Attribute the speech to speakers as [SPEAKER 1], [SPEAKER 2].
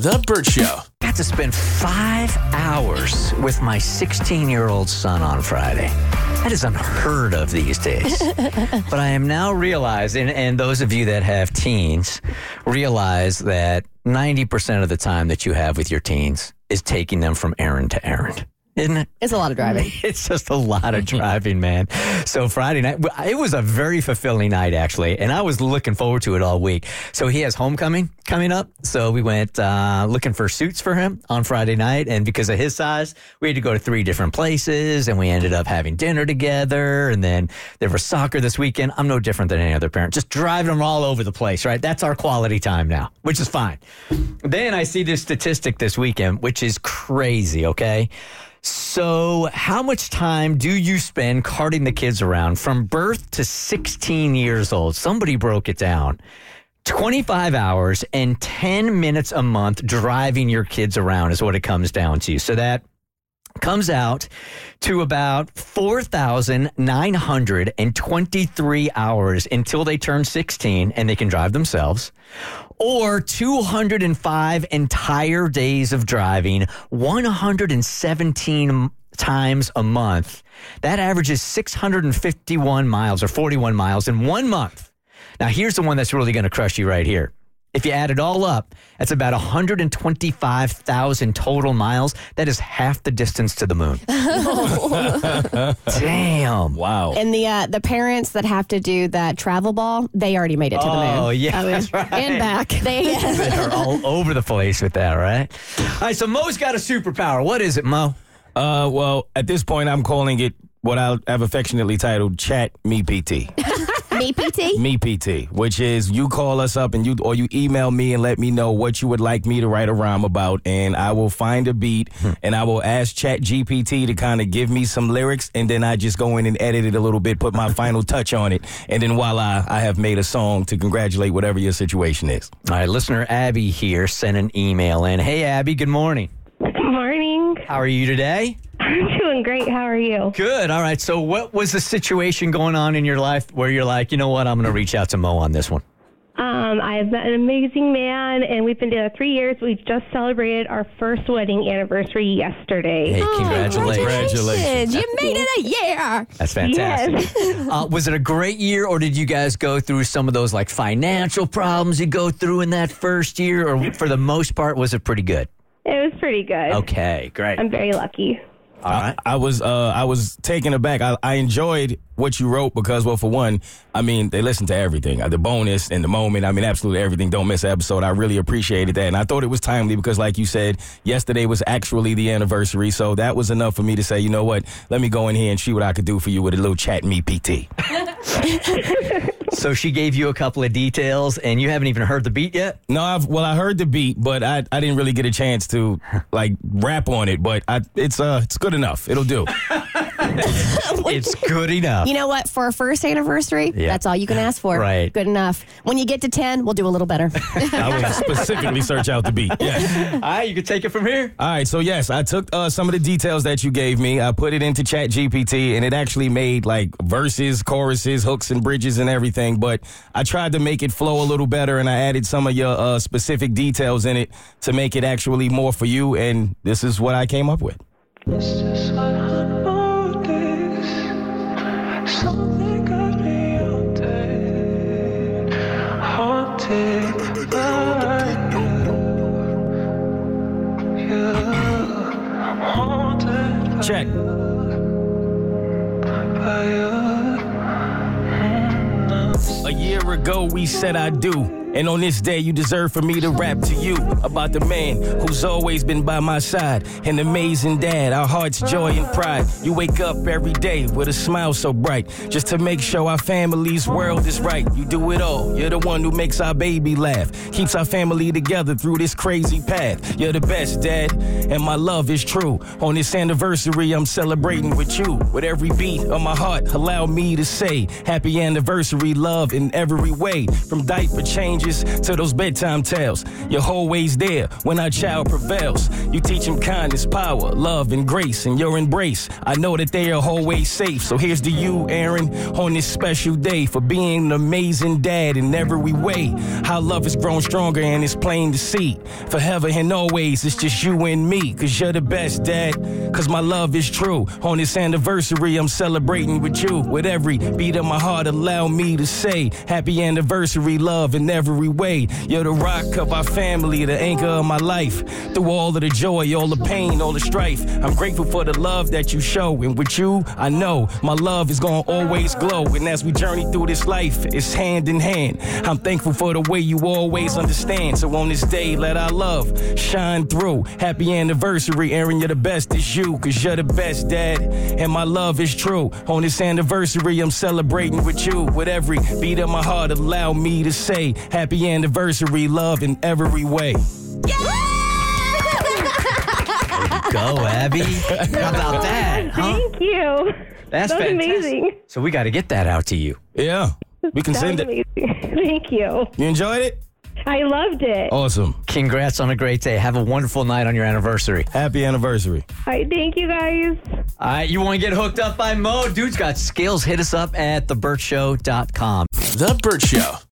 [SPEAKER 1] The Bert Show.
[SPEAKER 2] I got to spend five hours with my 16 year old son on Friday. That is unheard of these days. but I am now realizing, and those of you that have teens realize that 90% of the time that you have with your teens is taking them from errand to errand. Isn't it?
[SPEAKER 3] It's a lot of driving.
[SPEAKER 2] It's just a lot of driving, man. So Friday night, it was a very fulfilling night, actually, and I was looking forward to it all week. So he has homecoming coming up, so we went uh, looking for suits for him on Friday night, and because of his size, we had to go to three different places, and we ended up having dinner together, and then there was soccer this weekend. I'm no different than any other parent, just driving them all over the place, right? That's our quality time now, which is fine. Then I see this statistic this weekend, which is crazy. Okay. So, how much time do you spend carting the kids around from birth to 16 years old? Somebody broke it down. 25 hours and 10 minutes a month driving your kids around is what it comes down to. So, that comes out to about 4,923 hours until they turn 16 and they can drive themselves, or 205 entire days of driving, 117 times a month. That averages 651 miles or 41 miles in one month. Now, here's the one that's really going to crush you right here. If you add it all up, that's about 125,000 total miles. That is half the distance to the moon. Damn.
[SPEAKER 1] Wow.
[SPEAKER 3] And the uh, the parents that have to do that travel ball, they already made it to the moon.
[SPEAKER 2] Oh, yeah,
[SPEAKER 3] I mean,
[SPEAKER 2] that's right.
[SPEAKER 3] And back. They
[SPEAKER 2] They're all over the place with that, right? All right, so Moe's got a superpower. What is it, Moe?
[SPEAKER 1] Uh, well, at this point, I'm calling it what I have affectionately titled "Chat Me PT."
[SPEAKER 3] me PT.
[SPEAKER 1] me PT, which is you call us up and you or you email me and let me know what you would like me to write a rhyme about, and I will find a beat hmm. and I will ask ChatGPT to kind of give me some lyrics, and then I just go in and edit it a little bit, put my final touch on it, and then voila, I have made a song to congratulate whatever your situation is.
[SPEAKER 2] All right, listener Abby here sent an email in. Hey, Abby, good morning.
[SPEAKER 4] Good morning.
[SPEAKER 2] How are you today?
[SPEAKER 4] I'm doing great. How are you?
[SPEAKER 2] Good. All right. So, what was the situation going on in your life where you're like, you know what, I'm going to reach out to Moe on this one?
[SPEAKER 4] Um, I've met an amazing man, and we've been together three years. We just celebrated our first wedding anniversary yesterday.
[SPEAKER 2] Hey, congratulations.
[SPEAKER 1] Congratulations.
[SPEAKER 3] You made it a year.
[SPEAKER 2] That's fantastic.
[SPEAKER 4] Yes.
[SPEAKER 2] Uh, was it a great year, or did you guys go through some of those like financial problems you go through in that first year, or for the most part, was it pretty good?
[SPEAKER 4] It was pretty good.
[SPEAKER 2] Okay, great.
[SPEAKER 4] I'm very lucky.
[SPEAKER 2] All right.
[SPEAKER 1] I was uh, I was taken aback. I, I enjoyed what you wrote because, well, for one, I mean, they listen to everything, uh, the bonus and the moment. I mean, absolutely everything. Don't miss an episode. I really appreciated that, and I thought it was timely because, like you said, yesterday was actually the anniversary, so that was enough for me to say, you know what? Let me go in here and see what I could do for you with a little chat me PT.
[SPEAKER 2] So she gave you a couple of details, and you haven't even heard the beat yet.
[SPEAKER 1] No, I've well, I heard the beat, but I, I didn't really get a chance to like rap on it. But I, it's uh it's good enough. It'll do.
[SPEAKER 2] it's good enough.
[SPEAKER 3] You know what? For a first anniversary,
[SPEAKER 2] Yeah.
[SPEAKER 3] that's all you can ask for.
[SPEAKER 2] Right.
[SPEAKER 3] Good enough. When you get to 10, we'll do a little better.
[SPEAKER 1] I will specifically search out the beat. Yes.
[SPEAKER 2] All right, you can take it from here.
[SPEAKER 1] All right, so yes, I took uh, some of the details that you gave me. I put it into ChatGPT, and it actually made like verses, choruses, hooks, and bridges, and everything. But I tried to make it flow a little better, and I added some of your uh, specific details in it to make it actually more for you. And this is what I came up with. Check. A year ago, we said I do. And on this day, you deserve for me to rap to you about the man who's always been by my side. An amazing dad, our heart's joy and pride. You wake up every day with a smile so bright, just to make sure our family's world is right. You do it all. You're the one who makes our baby laugh, keeps our family together through this crazy path. You're the best, dad, and my love is true. On this anniversary, I'm celebrating with you. With every beat of my heart, allow me to say, Happy anniversary, love in every way. From diaper changes to those bedtime tales. You're always there when our child prevails. You teach him kindness, power, love, and grace in your embrace. I know that they are always safe. So here's to you, Aaron, on this special day for being an amazing dad in every way. How love has grown stronger and it's plain to see. Forever and always, it's just you and me. Cause you're the best, dad. Cause my love is true. On this anniversary, I'm celebrating with you. With every beat of my heart, allow me to say, Happy anniversary, love in every way. You're the rock of our family, the anchor of my life. Through all of the joy, all the pain, all the strife. I'm grateful for the love that you show. And with you, I know my love is gonna always glow. And as we journey through this life, it's hand in hand. I'm thankful for the way you always understand. So on this day, let our love shine through. Happy anniversary, Aaron. You're the best, it's you. Cause you're the best, dad. And my love is true. On this anniversary, I'm celebrating with you. With every beat of my heart, allow me to say, Happy anniversary, love in every way.
[SPEAKER 2] Go, Abby. How about that? Huh?
[SPEAKER 4] Thank you.
[SPEAKER 2] That's
[SPEAKER 4] that was
[SPEAKER 2] fantastic.
[SPEAKER 4] amazing.
[SPEAKER 2] So we got to get that out to you.
[SPEAKER 1] Yeah. We can
[SPEAKER 4] That
[SPEAKER 1] send
[SPEAKER 4] was
[SPEAKER 1] it.
[SPEAKER 4] Thank you.
[SPEAKER 1] You enjoyed it?
[SPEAKER 4] I loved it.
[SPEAKER 1] Awesome.
[SPEAKER 2] Congrats on a great day. Have a wonderful night on your anniversary.
[SPEAKER 1] Happy anniversary.
[SPEAKER 4] All right, thank you guys.
[SPEAKER 2] All right, you want to get hooked up by Moe? Dude's got skills. Hit us up at thebertshow.com.
[SPEAKER 5] The Bert Show.